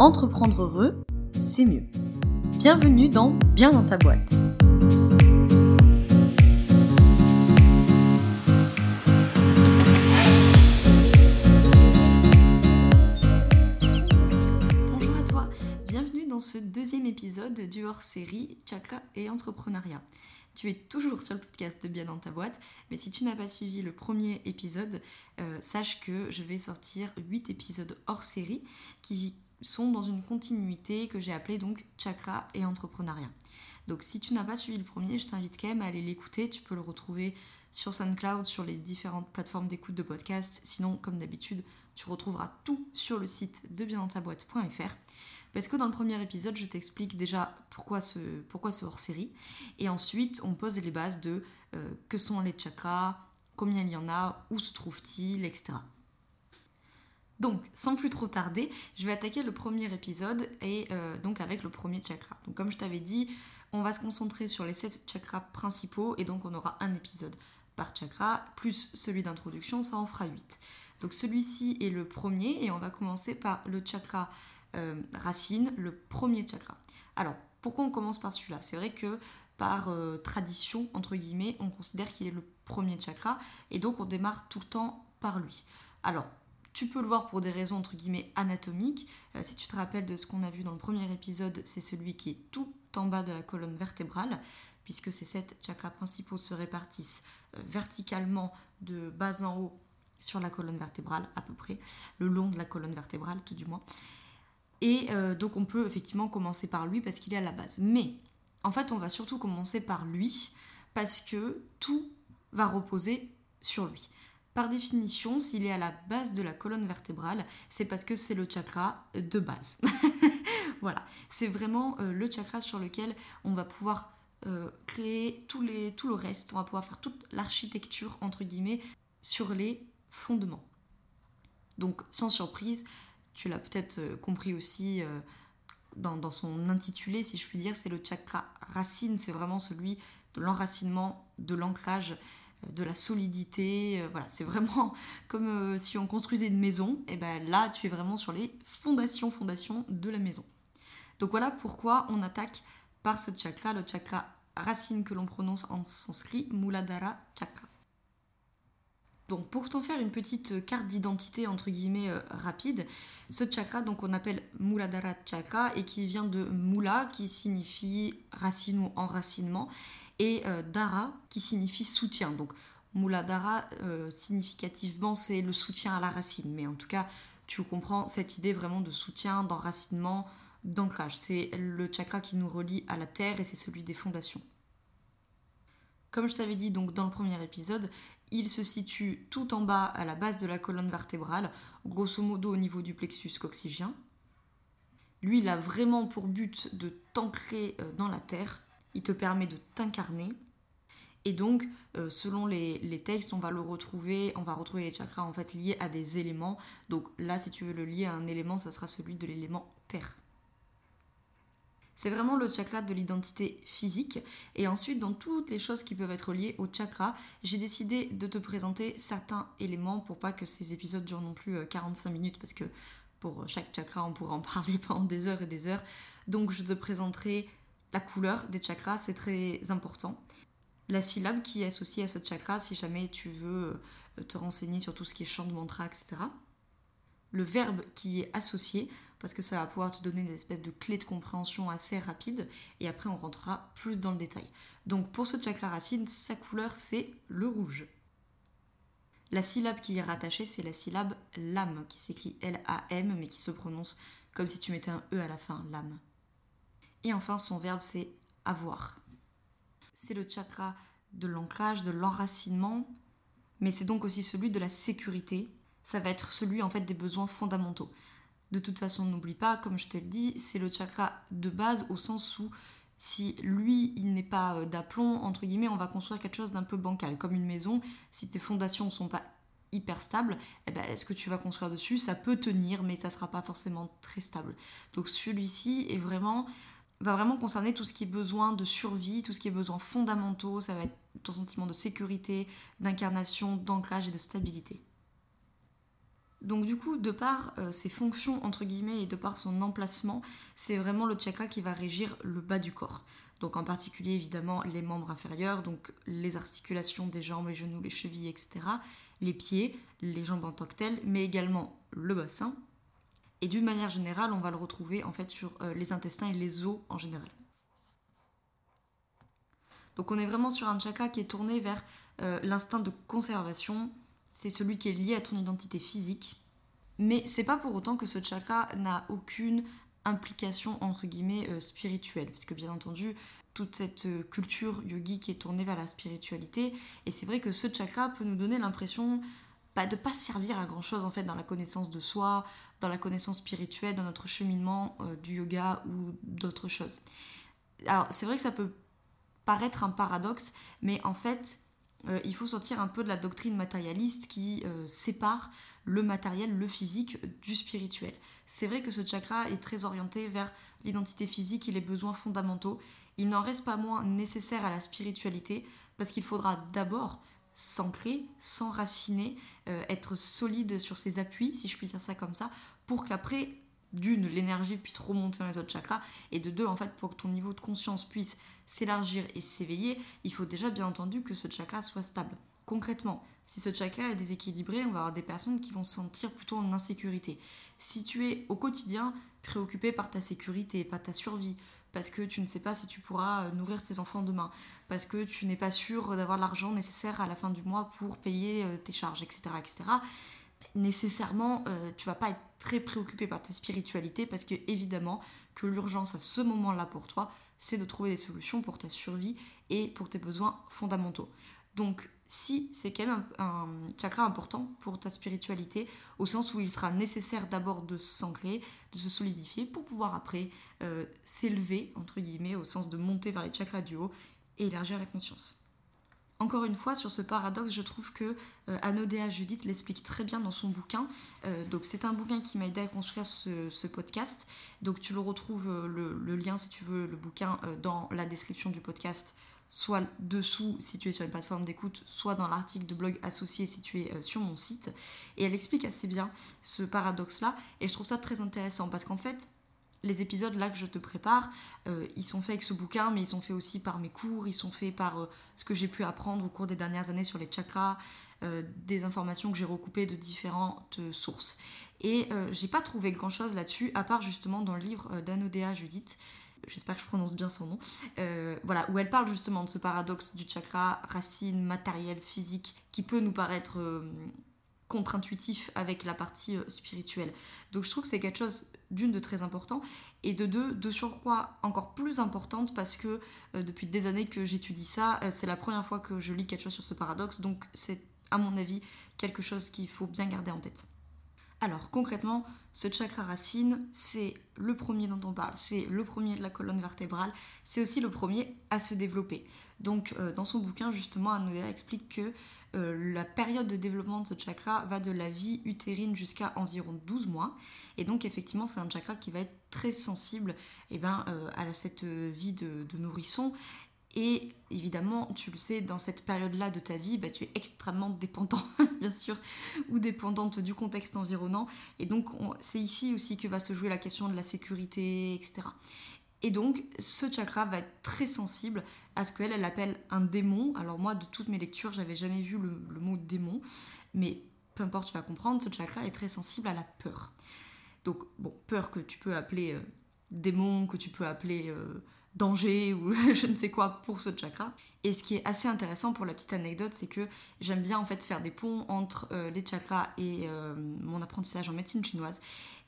Entreprendre heureux, c'est mieux. Bienvenue dans Bien dans ta boîte. Bonjour à toi, bienvenue dans ce deuxième épisode du hors-série Chakra et entrepreneuriat. Tu es toujours sur le podcast de Bien dans ta boîte, mais si tu n'as pas suivi le premier épisode, euh, sache que je vais sortir 8 épisodes hors série qui sont dans une continuité que j'ai appelée donc chakra et entrepreneuriat. Donc si tu n'as pas suivi le premier, je t'invite quand même à aller l'écouter. Tu peux le retrouver sur SoundCloud, sur les différentes plateformes d'écoute de podcast. Sinon, comme d'habitude, tu retrouveras tout sur le site de biendantaboîte.fr. Parce que dans le premier épisode, je t'explique déjà pourquoi ce, pourquoi ce hors-série. Et ensuite, on pose les bases de euh, que sont les chakras, combien il y en a, où se trouvent-ils, etc. Donc, sans plus trop tarder, je vais attaquer le premier épisode et euh, donc avec le premier chakra. Donc, comme je t'avais dit, on va se concentrer sur les sept chakras principaux et donc on aura un épisode par chakra, plus celui d'introduction, ça en fera 8. Donc celui-ci est le premier et on va commencer par le chakra euh, racine, le premier chakra. Alors, pourquoi on commence par celui-là? C'est vrai que par euh, tradition, entre guillemets, on considère qu'il est le premier chakra et donc on démarre tout le temps par lui. Alors, tu peux le voir pour des raisons entre guillemets anatomiques. Euh, si tu te rappelles de ce qu'on a vu dans le premier épisode, c'est celui qui est tout en bas de la colonne vertébrale, puisque ces sept chakras principaux se répartissent euh, verticalement de bas en haut sur la colonne vertébrale, à peu près, le long de la colonne vertébrale tout du moins. Et euh, donc on peut effectivement commencer par lui parce qu'il est à la base. Mais en fait on va surtout commencer par lui parce que tout va reposer sur lui. Par définition, s'il est à la base de la colonne vertébrale, c'est parce que c'est le chakra de base. voilà, c'est vraiment euh, le chakra sur lequel on va pouvoir euh, créer tout, le reste, on va pouvoir faire toute l'architecture, entre guillemets, sur les fondements. Donc, sans surprise, tu l'as peut-être euh, compris aussi dans, son intitulé, si je puis dire, c'est le chakra racine, c'est vraiment celui de l'enracinement, de l'ancrage de la solidité. Euh, voilà, c'est vraiment comme euh, si on construisait une maison. Et ben là, tu es vraiment sur les fondations, fondations de la maison. Donc voilà pourquoi on attaque par ce chakra, le chakra racine que l'on prononce en sanskrit, Muladhara Chakra. Donc pour t'en faire une petite carte d'identité entre guillemets euh, rapide, ce chakra donc on appelle Muladhara Chakra et qui vient de Mula qui signifie racine ou enracinement et euh, Dara qui signifie soutien. Donc Muladhara euh, significativement c'est le soutien à la racine, mais en tout cas tu comprends cette idée vraiment de soutien, d'enracinement, d'ancrage. C'est le chakra qui nous relie à la terre et c'est celui des fondations. Comme je t'avais dit donc dans le premier épisode, il se situe tout en bas à la base de la colonne vertébrale, grosso modo au niveau du plexus coxygien. Lui, il a vraiment pour but de t'ancrer euh, dans la terre il te permet de t'incarner. Et donc, euh, selon les, textes, on va le retrouver, on va retrouver les chakras en fait liés à des éléments. Donc là, si tu veux le lier à un élément, ça sera celui de l'élément terre. C'est vraiment le chakra de l'identité physique. Et ensuite, dans toutes les choses qui peuvent être liées au chakra, j'ai décidé de te présenter certains éléments pour pas que ces épisodes durent non plus 45 euh, minutes parce que pour chaque chakra, on pourrait en parler pendant des heures et des heures. Donc, je te présenterai la couleur des chakras, c'est très important. La syllabe qui est associée à ce chakra, si jamais tu veux euh, te renseigner sur tout ce qui est chant de mantra, etc. Le verbe qui est associé, parce que ça va pouvoir te donner des espèces de clés de compréhension assez rapides, et après on rentrera plus dans le détail. Donc pour ce chakra racine, sa couleur c'est le rouge. La syllabe qui est rattachée, c'est la syllabe lam, qui s'écrit L-A-M, mais qui se prononce comme si tu mettais un E à la fin, lam. Et enfin, son verbe, c'est avoir. C'est le chakra de l'ancrage, de l'enracinement, mais c'est donc aussi celui de la sécurité. Ça va être celui en fait des besoins fondamentaux. De toute façon, n'oublie pas, comme je te le dis, c'est le chakra de base au sens où si lui, il n'est pas euh, d'aplomb, entre guillemets, on va construire quelque chose d'un peu bancal, comme une maison. Si tes fondations ne sont pas hyper stables, eh ben, ce que tu vas construire dessus, ça peut tenir, mais ça ne sera pas forcément très stable. Donc celui-ci est vraiment va vraiment concerner tout ce qui est besoin de survie, tout ce qui est besoin fondamentaux, ça va être ton sentiment de sécurité, d'incarnation, d'ancrage et de stabilité. Donc du coup, de par euh, ses fonctions entre guillemets et de par son emplacement, c'est vraiment le chakra qui va régir le bas du corps. Donc en particulier évidemment les membres inférieurs, donc les articulations des jambes, les genoux, les chevilles, etc. Les pieds, les jambes en tant que telles, mais également le bassin. Et d'une manière générale, on va le retrouver en fait sur euh, les intestins et les os en général. Donc on est vraiment sur un chakra qui est tourné vers euh, l'instinct de conservation, c'est celui qui est lié à ton identité physique. Mais c'est pas pour autant que ce chakra n'a aucune implication entre guillemets euh, spirituelle, puisque bien entendu, toute cette culture yogi qui est tournée vers la spiritualité, et c'est vrai que ce chakra peut nous donner l'impression bah, de ne pas servir à grand chose en fait dans la connaissance de soi, la connaissance spirituelle, dans notre cheminement euh, du yoga ou d'autres choses. Alors c'est vrai que ça peut paraître un paradoxe, mais en fait euh, il faut sortir un peu de la doctrine matérialiste qui euh, sépare le matériel, le physique du spirituel. C'est vrai que ce chakra est très orienté vers l'identité physique et les besoins fondamentaux. Il n'en reste pas moins nécessaire à la spiritualité parce qu'il faudra d'abord s'ancrer, s'enraciner, être solide sur ses appuis, si je puis dire ça comme ça, pour qu'après, d'une, l'énergie puisse remonter dans les autres chakras, et de deux, en fait, pour que ton niveau de conscience puisse s'élargir et s'éveiller, il faut déjà bien entendu que ce chakra soit stable. Concrètement, si ce chakra est déséquilibré, on va avoir des personnes qui vont se sentir plutôt en insécurité. Si tu es au quotidien préoccupé par ta sécurité, par ta survie, parce que tu ne sais pas si tu pourras euh, nourrir tes enfants demain, parce que tu n'es pas sûr d'avoir l'argent nécessaire à la fin du mois pour payer euh, tes charges, etc., etc., nécessairement, euh, tu vas pas être très préoccupé par ta spiritualité, parce que évidemment que l'urgence à ce moment-là pour toi, c'est de trouver des solutions pour ta survie et pour tes besoins fondamentaux. Donc si c'est quand même un, chakra important pour ta spiritualité, au sens où il sera nécessaire d'abord de s'ancrer, de se solidifier pour pouvoir après euh, s'élever, entre guillemets, au sens de monter vers les chakras du haut et élargir la conscience. Encore une fois, sur ce paradoxe, je trouve que euh, Anodea Judith l'explique très bien dans son bouquin. Euh, donc c'est un bouquin qui m'a aidé à construire ce, podcast. Donc tu le retrouves, euh, le, lien si tu veux, le bouquin dans la description du podcast, soit dessous si tu es sur une plateforme d'écoute, soit dans l'article de blog associé si tu es sur mon site. Et elle explique assez bien ce paradoxe-là. Et je trouve ça très intéressant parce qu'en fait, les épisodes là que je te prépare, euh, ils sont faits avec ce bouquin, mais ils sont faits aussi par mes cours, ils sont faits par euh, ce que j'ai pu apprendre au cours des dernières années sur les chakras, euh, des informations que j'ai recoupées de différentes sources. Et j'ai pas trouvé grand chose là-dessus, à part justement dans le livre d'Anodea Judith, j'espère que je prononce bien son nom, voilà, où elle parle justement de ce paradoxe du chakra, racine, matériel, physique, qui peut nous paraître contre-intuitif avec la partie spirituelle. Donc je trouve que c'est quelque chose d'une de très important et de deux de surcroît encore plus importante parce que euh, depuis des années que j'étudie ça, euh, c'est la première fois que je lis quelque chose sur ce paradoxe, donc c'est à mon avis quelque chose qu'il faut bien garder en tête. Alors concrètement, ce chakra racine, c'est le premier dont on parle, c'est le premier de la colonne vertébrale, c'est aussi le premier à se développer. Donc dans son bouquin justement, Anodea explique que euh, la période de développement de ce chakra va de la vie utérine jusqu'à environ 12 mois. Et donc effectivement, c'est un chakra qui va être très sensible eh ben, euh, à cette vie de, nourrisson. Et évidemment, tu le sais, dans cette période-là de ta vie, bah, tu es extrêmement dépendant, bien sûr, ou dépendante du contexte environnant. Et donc, c'est ici aussi que va se jouer la question de la sécurité, etc. Et donc, ce chakra va être très sensible à ce qu'elle elle appelle un démon. Alors moi, de toutes mes lectures, j'avais jamais vu le, mot démon, mais peu importe, tu vas comprendre, ce chakra est très sensible à la peur. Donc, bon, peur que tu peux appeler euh, démon, que tu peux appeler euh, danger ou je ne sais quoi pour ce chakra. Et ce qui est assez intéressant pour la petite anecdote, c'est que j'aime bien en fait faire des ponts entre euh, les chakras et mon apprentissage en médecine chinoise.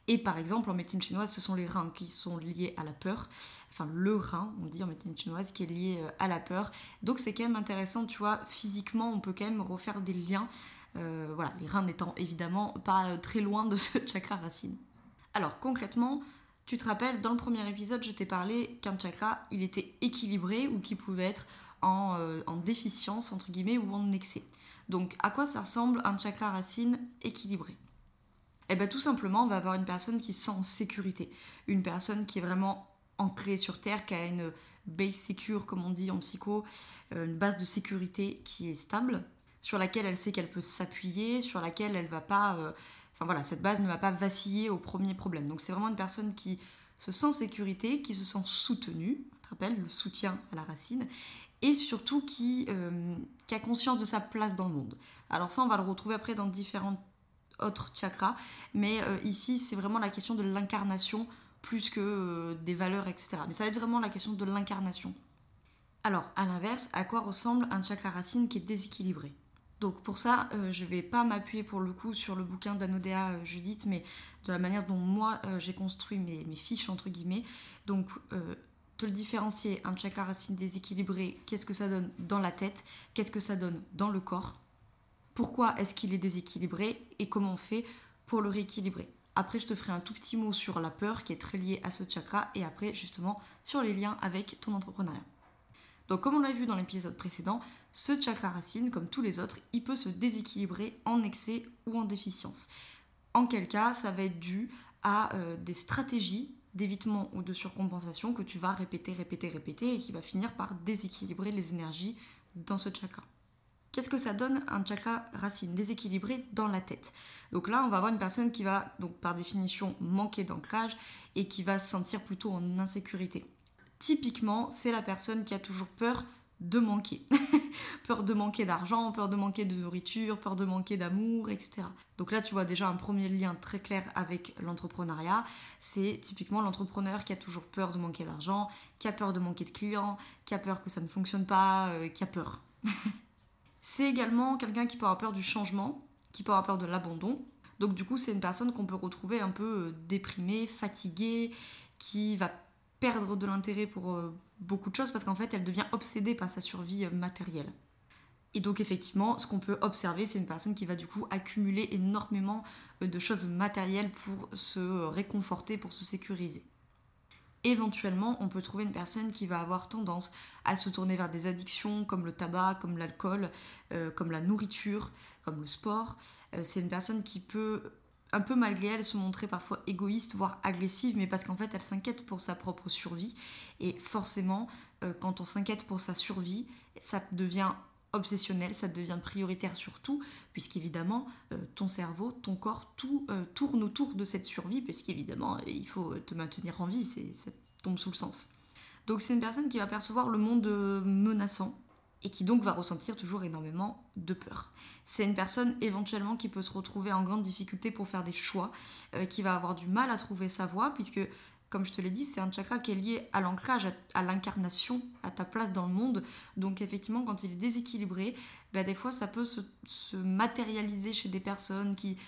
Et par exemple, en médecine chinoise, ce sont les reins qui sont liés à la peur. Enfin, le rein, on dit en médecine chinoise, qui est lié euh, à la peur. Donc c'est quand même intéressant, tu vois, physiquement, on peut quand même refaire des liens. Euh, voilà, les reins n'étant évidemment pas euh, très loin de ce chakra racine. Alors concrètement, tu te rappelles, dans le premier épisode, je t'ai parlé qu'un chakra, il était équilibré ou qu'il pouvait être en, en déficience, entre guillemets, ou en excès. Donc à quoi ça ressemble un chakra racine équilibré? Eh bien tout simplement, on va avoir une personne qui se sent en sécurité. Une personne qui est vraiment ancrée sur Terre, qui a une base secure, comme on dit en psycho, euh, une base de sécurité qui est stable, sur laquelle elle sait qu'elle peut s'appuyer, sur laquelle elle va pas euh, Enfin voilà, cette base ne va pas vaciller au premier problème. Donc c'est vraiment une personne qui se sent sécurité, qui se sent soutenue, tu rappelles, le soutien à la racine, et surtout qui, euh, qui, a conscience de sa place dans le monde. Alors ça, on va le retrouver après dans différents autres chakras, mais euh, ici, c'est vraiment la question de l'incarnation plus que euh, des valeurs, etc. Mais ça va être vraiment la question de l'incarnation. Alors, à l'inverse, à quoi ressemble un chakra racine qui est déséquilibré? Donc pour ça, je ne vais pas m'appuyer pour le coup sur le bouquin d'Anodea Judith, mais de la manière dont moi j'ai construit mes, mes, fiches entre guillemets. Donc te le différencier, un chakra racine déséquilibré, qu'est-ce que ça donne dans la tête, qu'est-ce que ça donne dans le corps, pourquoi est-ce qu'il est déséquilibré et comment on fait pour le rééquilibrer. Après, je te ferai un tout petit mot sur la peur qui est très liée à ce chakra et après, justement, sur les liens avec ton entrepreneuriat. Donc, comme on l'a vu dans l'épisode précédent, ce chakra racine, comme tous les autres, il peut se déséquilibrer en excès ou en déficience. En quel cas, ça va être dû à euh, des stratégies d'évitement ou de surcompensation que tu vas répéter, répéter, répéter et qui va finir par déséquilibrer les énergies dans ce chakra. Qu'est-ce que ça donne un chakra racine déséquilibré dans la tête? Donc là, on va avoir une personne qui va, donc par définition, manquer d'ancrage et qui va se sentir plutôt en insécurité. Typiquement, c'est la personne qui a toujours peur de manquer. peur de manquer d'argent, peur de manquer de nourriture, peur de manquer d'amour, etc. Donc là, tu vois déjà un premier lien très clair avec l'entrepreneuriat. C'est typiquement l'entrepreneur qui a toujours peur de manquer d'argent, qui a peur de manquer de clients, qui a peur que ça ne fonctionne pas, euh, qui a peur. c'est également quelqu'un qui peut avoir peur du changement, qui peut avoir peur de l'abandon. Donc du coup, c'est une personne qu'on peut retrouver un peu euh, déprimée, fatiguée, qui va perdre de l'intérêt pour euh, beaucoup de choses parce qu'en fait, elle devient obsédée par sa survie euh, matérielle. Et donc effectivement, ce qu'on peut observer, c'est une personne qui va du coup accumuler énormément euh, de choses matérielles pour se réconforter, pour se sécuriser. Éventuellement, on peut trouver une personne qui va avoir tendance à se tourner vers des addictions comme le tabac, comme l'alcool, comme la nourriture, comme le sport. c'est une personne qui peut un peu malgré elle se montrer parfois égoïste, voire agressive, mais parce qu'en fait elle s'inquiète pour sa propre survie. Et forcément, euh, quand on s'inquiète pour sa survie, ça devient obsessionnel, ça devient prioritaire sur tout, puisqu'évidemment, euh, ton cerveau, ton corps, tout euh, tourne autour de cette survie, puisqu'évidemment, il faut te maintenir en vie, ça tombe sous le sens. Donc c'est une personne qui va percevoir le monde menaçant, et qui donc va ressentir toujours énormément de peur. C'est une personne éventuellement qui peut se retrouver en grande difficulté pour faire des choix, euh, qui va avoir du mal à trouver sa voie, puisque, comme je te l'ai dit, c'est un chakra qui est lié à l'ancrage, à, l'incarnation, à ta place dans le monde. Donc effectivement, quand il est déséquilibré, bah, des fois ça peut se, se matérialiser chez des personnes qui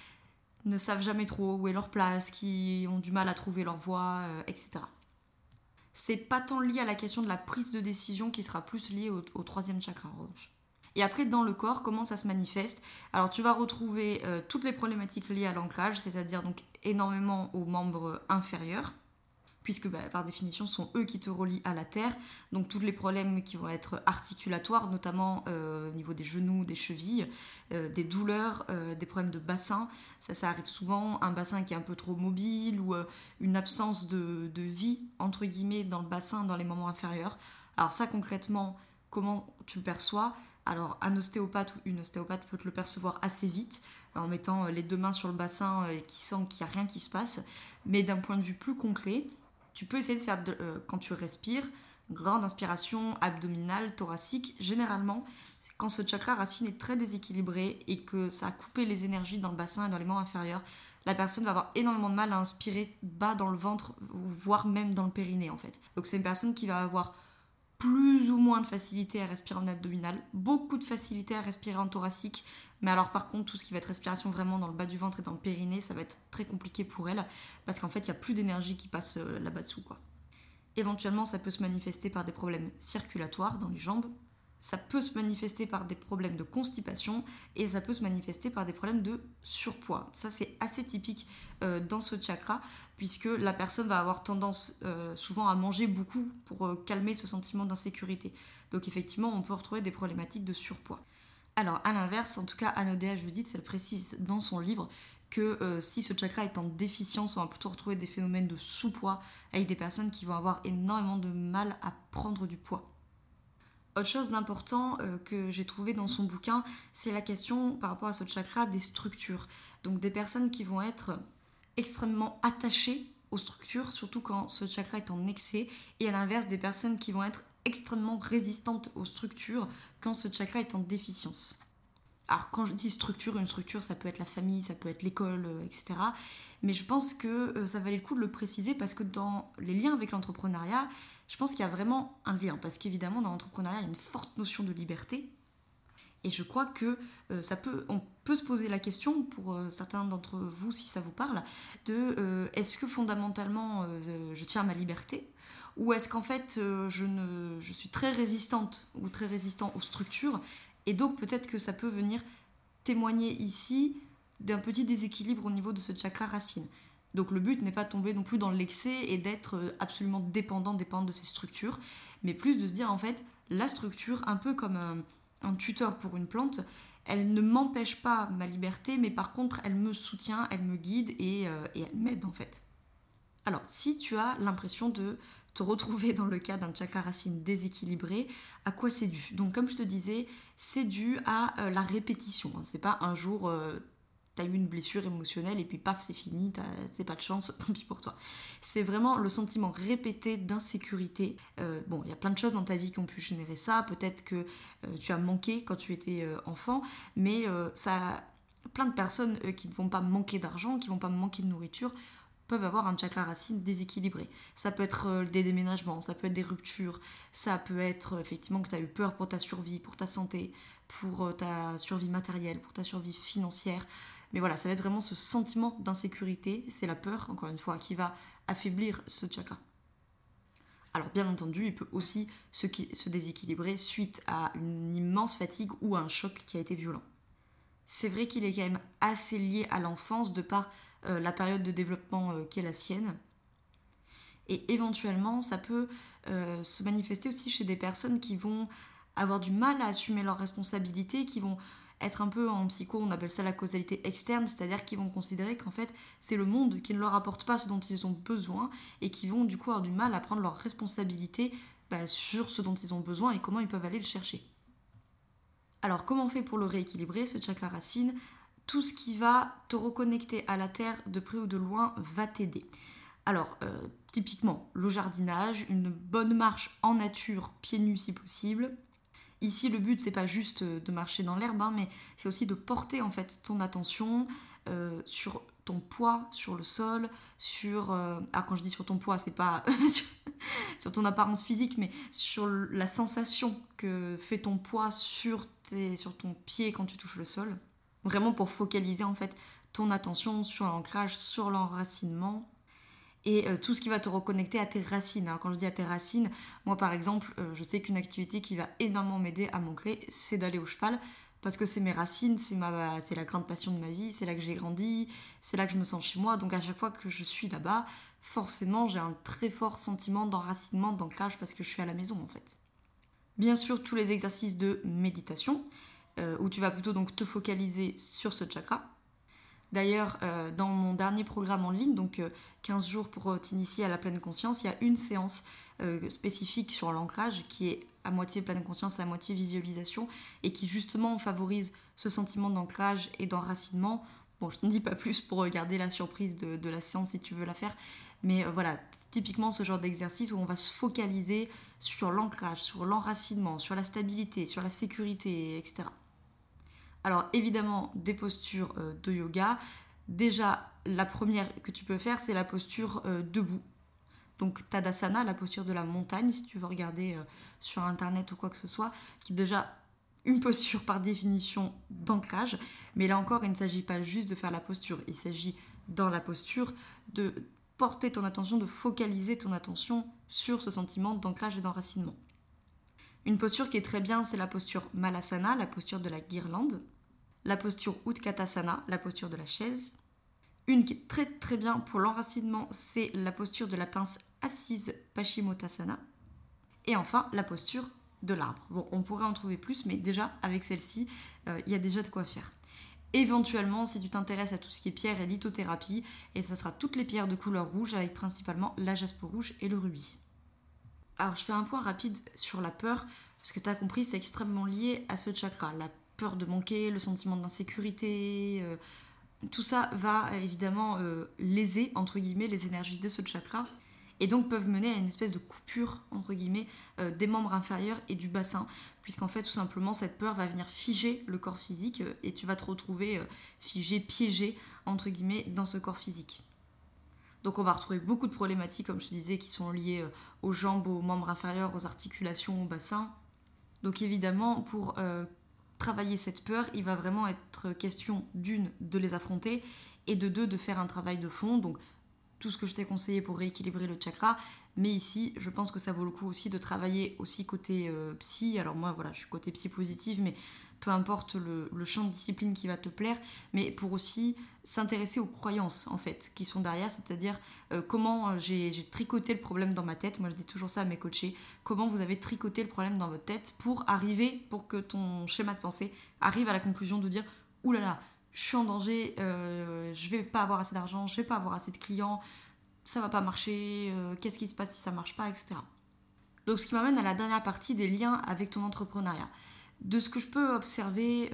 ne savent jamais trop où est leur place, qui ont du mal à trouver leur voie, euh, etc c'est pas tant lié à la question de la prise de décision qui sera plus lié au, troisième chakra en Et après, dans le corps, comment ça se manifeste? Alors, tu vas retrouver euh, toutes les problématiques liées à l'ancrage, c'est-à-dire donc énormément aux membres inférieurs, puisque bah, par définition, ce sont eux qui te relient à la terre. Donc tous les problèmes qui vont être articulatoires, notamment euh, au niveau des genoux, des chevilles, euh, des douleurs, euh, des problèmes de bassin. Ça, ça arrive souvent. Un bassin qui est un peu trop mobile ou une absence de, de, vie, entre guillemets, dans le bassin, dans les moments inférieurs. Alors ça, concrètement, comment tu le perçois? Alors, un ostéopathe ou une ostéopathe peut te le percevoir assez vite en mettant les deux mains sur le bassin et qui sent qu'il n'y a rien qui se passe. Mais d'un point de vue plus concret, tu peux essayer de faire, euh, quand tu respires, grande inspiration abdominale, thoracique. Généralement, quand ce chakra racine est très déséquilibré et que ça a coupé les énergies dans le bassin et dans les membres inférieurs, la personne va avoir énormément de mal à inspirer bas dans le ventre, voire même dans le périnée en fait. Donc c'est une personne qui va avoir plus ou moins de facilité à respirer en abdominal, beaucoup de facilité à respirer en thoracique, mais alors par contre tout ce qui va être respiration vraiment dans le bas du ventre et dans le périnée, ça va être très compliqué pour elle, parce qu'en fait il n'y a plus d'énergie qui passe euh, là-bas dessous quoi. Éventuellement ça peut se manifester par des problèmes circulatoires dans les jambes, ça peut se manifester par des problèmes de constipation et ça peut se manifester par des problèmes de surpoids. Ça, c'est assez typique euh, dans ce chakra, puisque la personne va avoir tendance euh, souvent à manger beaucoup pour calmer ce sentiment d'insécurité. Donc effectivement, on peut retrouver des problématiques de surpoids. Alors, à l'inverse, en tout cas, Anodea Judith, elle précise dans son livre que si ce chakra est en déficience, on va plutôt retrouver des phénomènes de sous-poids avec des personnes qui vont avoir énormément de mal à prendre du poids. Autre chose d'important euh, que j'ai trouvé dans son bouquin, c'est la question par rapport à ce chakra des structures. Donc des personnes qui vont être extrêmement attachées aux structures, surtout quand ce chakra est en excès, et à l'inverse des personnes qui vont être extrêmement résistantes aux structures quand ce chakra est en déficience. Alors quand je dis structure, une structure, ça peut être la famille, ça peut être l'école, euh, etc. Mais je pense que euh, ça valait le coup de le préciser parce que dans les liens avec l'entrepreneuriat, je pense qu'il y a vraiment un lien. Parce qu'évidemment, dans l'entrepreneuriat, il y a une forte notion de liberté. Et je crois que euh, ça peut, on peut se poser la question, pour certains d'entre vous, si ça vous parle, de est-ce que fondamentalement je tiens à ma liberté? Ou est-ce qu'en fait je, ne, je suis très résistante ou très résistant aux structures Et donc peut-être que ça peut venir témoigner ici d'un petit déséquilibre au niveau de ce chakra racine. Donc le but n'est pas de tomber non plus dans l'excès et d'être euh, absolument dépendant, dépendant de ces structures, mais plus de se dire en fait, la structure, un peu comme un, tuteur pour une plante, elle ne m'empêche pas ma liberté, mais par contre, elle me soutient, elle me guide et, euh, et elle m'aide en fait. Alors, si tu as l'impression de retrouver dans le cas d'un chakra racine déséquilibré, à quoi c'est dû? Donc, comme je te disais, c'est dû à euh, la répétition. C'est pas un jour t'as eu une blessure émotionnelle et puis paf, c'est fini, c'est pas de chance, tant pis pour toi. C'est vraiment le sentiment répété d'insécurité. Euh, bon, il y a plein de choses dans ta vie qui ont pu générer ça. Peut-être que euh, tu as manqué quand tu étais euh, enfant, mais ça, plein de personnes qui ne vont pas manquer d'argent, qui vont pas manquer de nourriture, peuvent avoir un chakra racine déséquilibré. Ça peut être des déménagements, ça peut être des ruptures, ça peut être effectivement que tu as eu peur pour ta survie, pour ta santé, pour ta survie matérielle, pour ta survie financière. Mais voilà, ça va être vraiment ce sentiment d'insécurité, c'est la peur, encore une fois, qui va affaiblir ce chakra. Alors bien entendu, il peut aussi se, déséquilibrer suite à une immense fatigue ou à un choc qui a été violent. C'est vrai qu'il est quand même assez lié à l'enfance de par euh, la période de développement euh, qui est la sienne. Et éventuellement, ça peut euh, se manifester aussi chez des personnes qui vont avoir du mal à assumer leurs responsabilités, qui vont être un peu en psycho, on appelle ça la causalité externe, c'est-à-dire qu'ils vont considérer qu'en fait c'est le monde qui ne leur apporte pas ce dont ils ont besoin et qui vont du coup avoir du mal à prendre leurs responsabilités bah, sur ce dont ils ont besoin et comment ils peuvent aller le chercher. Alors comment on fait pour le rééquilibrer, ce chakra racine? Tout ce qui va te reconnecter à la terre de près ou de loin va t'aider. Alors, euh, typiquement, le jardinage, une bonne marche en nature, pieds nus si possible, Ici, le but, c'est pas juste euh, de marcher dans l'herbe, hein, mais c'est aussi de porter en fait ton attention euh, sur ton poids sur le sol, sur... Alors quand je dis sur ton poids, c'est pas sur ton apparence physique, mais sur la sensation que fait ton poids sur, tes, sur ton pied quand tu touches le sol. Vraiment pour focaliser en fait ton attention sur l'ancrage, sur l'enracinement et euh, tout ce qui va te reconnecter à tes racines. quand je dis à tes racines, moi par exemple, euh, je sais qu'une activité qui va énormément m'aider à m'ancrer, c'est d'aller au cheval, parce que c'est mes racines, c'est ma, c'est la grande passion de ma vie, c'est là que j'ai grandi, c'est là que je me sens chez moi. Donc à chaque fois que je suis là-bas, forcément j'ai un très fort sentiment d'enracinement, d'ancrage, parce que je suis à la maison en fait. Bien sûr, tous les exercices de méditation, euh, où tu vas plutôt donc te focaliser sur ce chakra, D'ailleurs, euh, dans mon dernier programme en ligne, donc 15 euh, jours pour t'initier à la pleine conscience, il y a une séance spécifique sur l'ancrage qui est à moitié pleine conscience, à moitié visualisation, et qui justement favorise ce sentiment d'ancrage et d'enracinement. Bon, je t'en dis pas plus pour regarder la surprise de, la séance si tu veux la faire, mais voilà, typiquement ce genre d'exercice où on va se focaliser sur l'ancrage, sur l'enracinement, sur la stabilité, sur la sécurité, etc. Alors évidemment, des postures euh, de yoga. Déjà, la première que tu peux faire, c'est la posture euh, debout. Donc Tadasana, la posture de la montagne, si tu veux regarder euh, sur Internet ou quoi que ce soit, qui est déjà une posture par définition d'ancrage. Mais là encore, il ne s'agit pas juste de faire la posture, il s'agit dans la posture de porter ton attention, de focaliser ton attention sur ce sentiment d'ancrage et d'enracinement. Une posture qui est très bien, c'est la posture Malasana, la posture de la guirlande la posture Utkatasana, la posture de la chaise. Une qui est très très bien pour l'enracinement, c'est la posture de la pince assise Pashimotasana. Et enfin, la posture de l'arbre. Bon, on pourrait en trouver plus, mais déjà, avec celle-ci, euh, il y a déjà de quoi faire. Éventuellement, si tu t'intéresses à tout ce qui est pierre et lithothérapie, et ça sera toutes les pierres de couleur rouge, avec principalement la jaspe rouge et le rubis. Alors, je fais un point rapide sur la peur Parce que tu as compris, c'est extrêmement lié à ce chakra. La peur de manquer, le sentiment d'insécurité, euh, tout ça va évidemment euh, léser, entre guillemets, les énergies de ce chakra. Et donc peuvent mener à une espèce de coupure, entre guillemets, euh, des membres inférieurs et du bassin. Puisqu'en fait, tout simplement, cette peur va venir figer le corps physique et tu vas te retrouver figé, piégé, entre guillemets, dans ce corps physique. Donc on va retrouver beaucoup de problématiques, comme je te disais, qui sont liées euh, aux jambes, aux membres inférieurs, aux articulations, au bassin. Donc évidemment, pour euh, travailler cette peur, il va vraiment être question d'une, de les affronter, et de deux, de faire un travail de fond. Donc tout ce que je t'ai conseillé pour rééquilibrer le chakra. Mais ici, je pense que ça vaut le coup aussi de travailler aussi côté euh, psy. Alors moi, voilà, je suis côté psy positive, mais peu importe le, champ de discipline qui va te plaire, mais pour aussi s'intéresser aux croyances en fait qui sont derrière, c'est-à-dire euh, comment euh, j'ai tricoté le problème dans ma tête. Moi je dis toujours ça à mes coachés, comment vous avez tricoté le problème dans votre tête pour arriver, pour que ton schéma de pensée arrive à la conclusion de dire oulala, là là, je suis en danger, euh, je vais pas avoir assez d'argent, je vais pas avoir assez de clients, ça va pas marcher, qu'est-ce qui se passe si ça marche pas, etc. Donc ce qui m'amène à la dernière partie des liens avec ton entrepreneuriat. De ce que je peux observer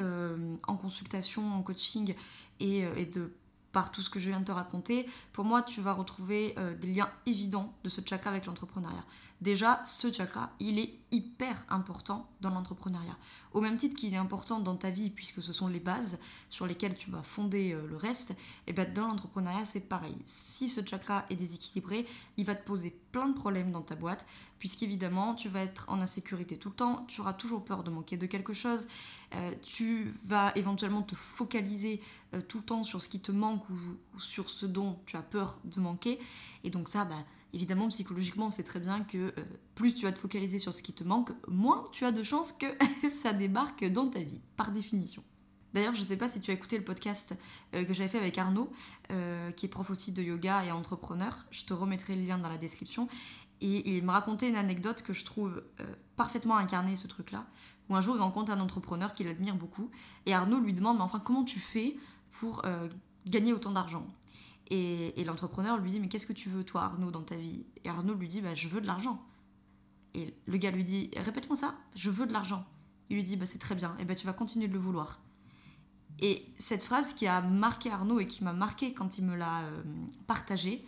en consultation, en coaching et, euh, et de par tout ce que je viens de te raconter, pour moi, tu vas retrouver euh, des liens évidents de ce chakra avec l'entrepreneuriat. Déjà, ce chakra, il est hyper important dans l'entrepreneuriat. Au même titre qu'il est important dans ta vie, puisque ce sont les bases sur lesquelles tu vas fonder euh, le reste, et eh bien dans l'entrepreneuriat, c'est pareil. Si ce chakra est déséquilibré, il va te poser plein de problèmes dans ta boîte, puisqu'évidemment, tu vas être en insécurité tout le temps, tu auras toujours peur de manquer de quelque chose, euh, tu vas éventuellement te focaliser euh, tout le temps sur ce qui te manque ou, sur ce dont tu as peur de manquer. Et donc ça, bah, évidemment, psychologiquement, on sait très bien que euh, plus tu vas te focaliser sur ce qui te manque, moins tu as de chances que ça débarque dans ta vie, par définition. D'ailleurs, je ne sais pas si tu as écouté le podcast que j'avais fait avec Arnaud, qui est prof aussi de yoga et entrepreneur. Je te remettrai le lien dans la description. Et il me racontait une anecdote que je trouve parfaitement incarnée, ce truc-là où un jour il rencontre un entrepreneur qu'il admire beaucoup, et Arnaud lui demande, mais enfin comment tu fais pour euh, gagner autant d'argent? Et, l'entrepreneur lui dit, mais qu'est-ce que tu veux toi Arnaud dans ta vie? Et Arnaud lui dit, bah, je veux de l'argent. Et le gars lui dit, répète-moi ça, je veux de l'argent. Il lui dit, bah, c'est très bien, et bah, tu vas continuer de le vouloir. Et cette phrase qui a marqué Arnaud et qui m'a marqué quand il me l'a euh, partagée,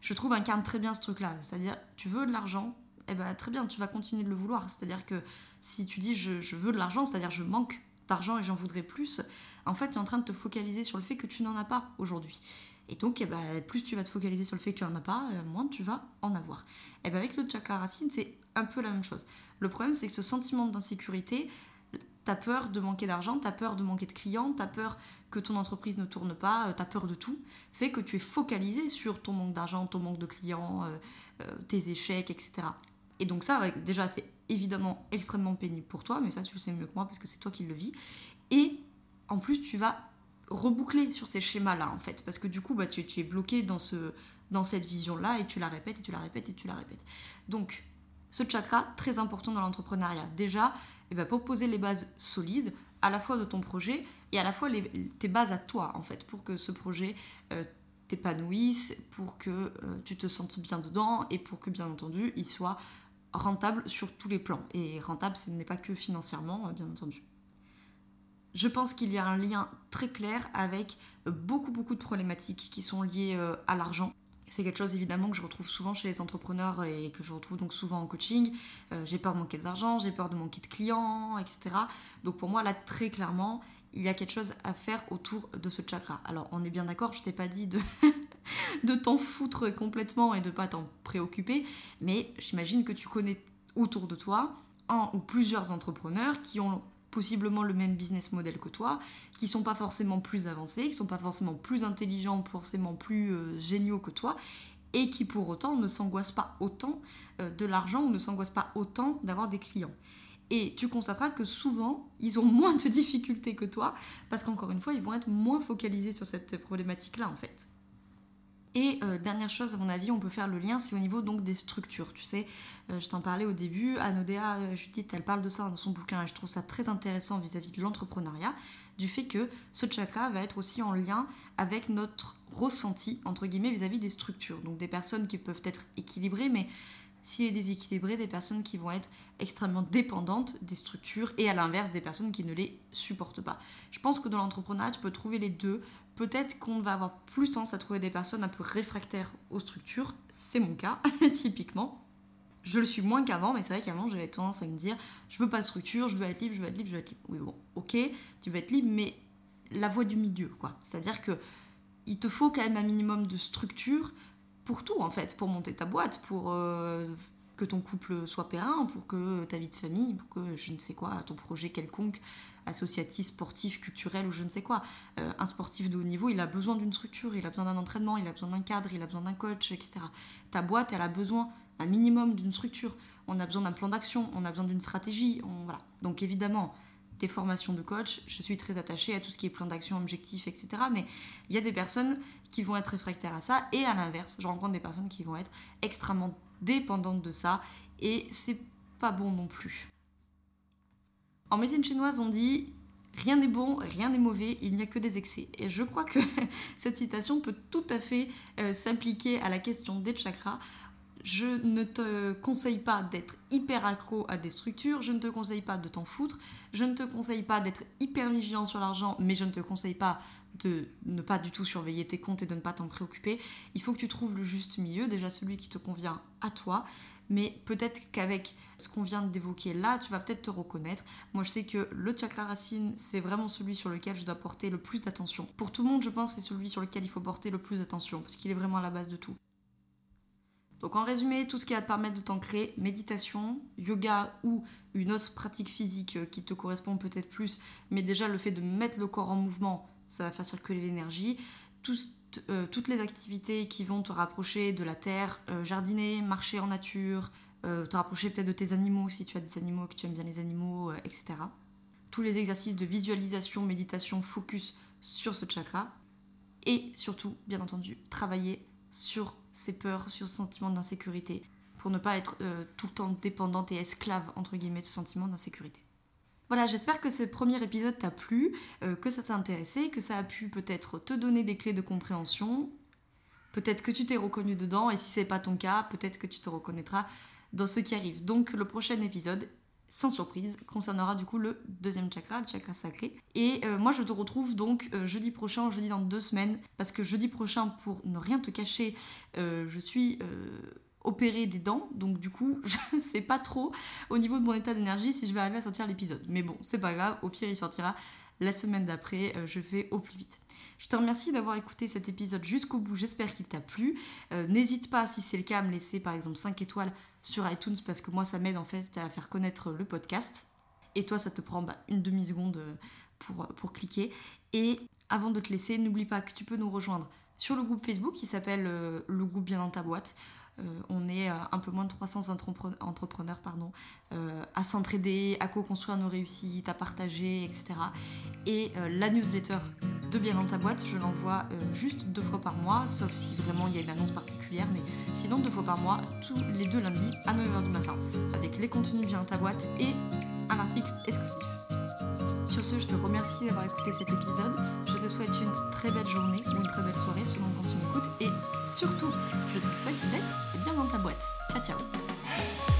je trouve incarne très bien ce truc-là. C'est-à-dire, tu veux de l'argent, et bah, très bien, tu vas continuer de le vouloir. C'est-à-dire que si tu dis je, veux de l'argent, c'est-à-dire je manque d'argent et j'en voudrais plus, en fait, tu es en train de te focaliser sur le fait que tu n'en as pas aujourd'hui. Et donc, eh ben, plus tu vas te focaliser sur le fait que tu n'en as pas, euh, moins tu vas en avoir. Et ben, avec le chakra racine, c'est un peu la même chose. Le problème, c'est que ce sentiment d'insécurité, tu as peur de manquer d'argent, tu as peur de manquer de clients, tu as peur que ton entreprise ne tourne pas, euh, tu peur de tout, fait que tu es focalisé sur ton manque d'argent, ton manque de clients, euh, tes échecs, etc. Et donc ça, déjà, c'est évidemment extrêmement pénible pour toi, mais ça, tu le sais mieux que moi parce que c'est toi qui le vis. Et en plus, tu vas reboucler sur ces schémas-là, en fait, parce que du coup, bah, tu, es bloqué dans, ce, dans cette vision-là et tu la répètes et tu la répètes et tu la répètes. Donc, ce chakra, très important dans l'entrepreneuriat. Déjà, eh ben, pour poser les bases solides, à la fois de ton projet et à la fois tes bases à toi, en fait, pour que ce projet euh, t'épanouisse, pour que euh, tu te sentes bien dedans et pour que, bien entendu, il soit rentable sur tous les plans. Et rentable, ce n'est pas que financièrement, euh, bien entendu. Je pense qu'il y a un lien très clair avec euh, beaucoup, beaucoup de problématiques qui sont liées euh, à l'argent. C'est quelque chose évidemment que je retrouve souvent chez les entrepreneurs et que je retrouve donc souvent en coaching. j'ai peur de manquer d'argent, j'ai peur de manquer de clients, etc. Donc pour moi là très clairement, il y a quelque chose à faire autour de ce chakra. Alors on est bien d'accord, je t'ai pas dit de de t'en foutre complètement et de pas t'en préoccuper, mais j'imagine que tu connais autour de toi un ou plusieurs entrepreneurs qui ont possiblement le même business model que toi, qui sont pas forcément plus avancés, qui sont pas forcément plus intelligents, forcément plus euh, géniaux que toi, et qui pour autant ne s'angoissent pas autant euh, de l'argent ou ne s'angoissent pas autant d'avoir des clients. Et tu constateras que souvent, ils ont moins de difficultés que toi, parce qu'encore une fois, ils vont être moins focalisés sur cette problématique-là, en fait. Et euh, dernière chose, à mon avis, on peut faire le lien, c'est au niveau donc des structures. Tu sais, euh, je t'en parlais au début, Anodea euh, Judith, elle parle de ça dans son bouquin, et je trouve ça très intéressant vis-à-vis de l'entrepreneuriat, du fait que ce chakra va être aussi en lien avec notre ressenti, entre guillemets, vis-à-vis des structures. Donc des personnes qui peuvent être équilibrées, mais s'il est déséquilibré, des personnes qui vont être extrêmement dépendantes des structures et à l'inverse des personnes qui ne les supportent pas. Je pense que dans l'entrepreneuriat, tu peux trouver les deux. Peut-être qu'on va avoir plus tendance à trouver des personnes un peu réfractaires aux structures. C'est mon cas, typiquement. Je le suis moins qu'avant, mais c'est vrai qu'avant j'avais tendance à me dire je veux pas de structure, je veux être libre, je veux être libre, je veux être libre. Oui, bon, ok, tu veux être libre, mais la voie du milieu, quoi. C'est-à-dire que il te faut quand même un minimum de structure pour tout en fait, pour monter ta boîte, pour euh, que ton couple soit périn, pour que ta vie de famille, pour que je ne sais quoi, ton projet quelconque, associatif, sportif, culturel ou je ne sais quoi. Euh, un sportif de haut niveau, il a besoin d'une structure, il a besoin d'un entraînement, il a besoin d'un cadre, il a besoin d'un coach, etc. Ta boîte, elle a besoin un minimum d'une structure. On a besoin d'un plan d'action, on a besoin d'une stratégie. Voilà. Donc évidemment, des formations de coach, je suis très attachée à tout ce qui est plan d'action, objectif, etc. Mais il y a des personnes qui vont être réfractaires à ça. Et à l'inverse, je rencontre des personnes qui vont être extrêmement dépendantes de ça. Et c'est pas bon non plus. En médecine chinoise, on dit Rien n'est bon, rien n'est mauvais, il n'y a que des excès. Et je crois que cette citation peut tout à fait euh, s'appliquer à la question des chakras. Je ne te conseille pas d'être hyper accro à des structures, je ne te conseille pas de t'en foutre, je ne te conseille pas d'être hyper vigilant sur l'argent, mais je ne te conseille pas de ne pas du tout surveiller tes comptes et de ne pas t'en préoccuper. Il faut que tu trouves le juste milieu, déjà celui qui te convient à toi, mais peut-être qu'avec ce qu'on vient d'évoquer là, tu vas peut-être te reconnaître. Moi, je sais que le chakra racine, c'est vraiment celui sur lequel je dois porter le plus d'attention. Pour tout le monde, je pense c'est celui sur lequel il faut porter le plus d'attention, parce qu'il est vraiment à la base de tout. Donc en résumé, tout ce qui va te permettre de t'ancrer, méditation, yoga ou une autre pratique physique qui te correspond peut-être plus, mais déjà le fait de mettre le corps en mouvement, ça va faire circuler l'énergie. Euh, toutes les activités qui vont te rapprocher de la terre, euh, jardiner, marcher en nature, euh, te rapprocher peut-être de tes animaux si tu as des animaux, que tu aimes bien les animaux, etc. Tous les exercices de visualisation, méditation, focus sur ce chakra. Et surtout, bien entendu, travailler sur ses peurs, sur ce sentiment d'insécurité, pour ne pas être tout le temps dépendante et esclave, entre guillemets, de ce sentiment d'insécurité. Voilà, j'espère que ce premier épisode t'a plu, euh, que ça t'a intéressé, que ça a pu peut-être te donner des clés de compréhension. Peut-être que tu t'es reconnu dedans, et si c'est pas ton cas, peut-être que tu te reconnaîtras dans ce qui arrive. Donc le prochain épisode, sans surprise, concernera du coup le deuxième chakra, le chakra sacré. Et euh, moi je te retrouve donc euh, jeudi prochain, jeudi dans deux semaines, parce que jeudi prochain, pour ne rien te cacher, je suis opérer des dents, donc du coup, je sais pas trop au niveau de mon état d'énergie si je vais arriver à sortir l'épisode. Mais bon, c'est pas grave, au pire, il sortira la semaine d'après, euh, je fais au plus vite. Je te remercie d'avoir écouté cet épisode jusqu'au bout, j'espère qu'il t'a plu. Euh, n'hésite pas, si c'est le cas, à me laisser par exemple 5 étoiles sur iTunes parce que moi, ça m'aide en fait à faire connaître le podcast. Et toi, ça te prend bah, une demi-seconde euh, pour, pour cliquer. Et avant de te laisser, n'oublie pas que tu peux nous rejoindre sur le groupe Facebook qui s'appelle le groupe Bien dans ta boîte. Euh, on est euh, un peu moins de 300 entrepreneurs pardon, euh, à s'entraider, à co-construire nos réussites, à partager, etc. Et la newsletter de Bien dans ta boîte, je l'envoie juste deux fois par mois, sauf si vraiment il y a une annonce particulière, mais sinon deux fois par mois, tous les deux lundis à 9h du matin, avec les contenus Bien dans ta boîte et un article exclusif. Sur ce, je te remercie d'avoir écouté cet épisode. Je te souhaite une très belle journée ou une très belle soirée selon quand tu m'écoutes. Et surtout, je te souhaite d'être bien dans ta boîte. Ciao ciao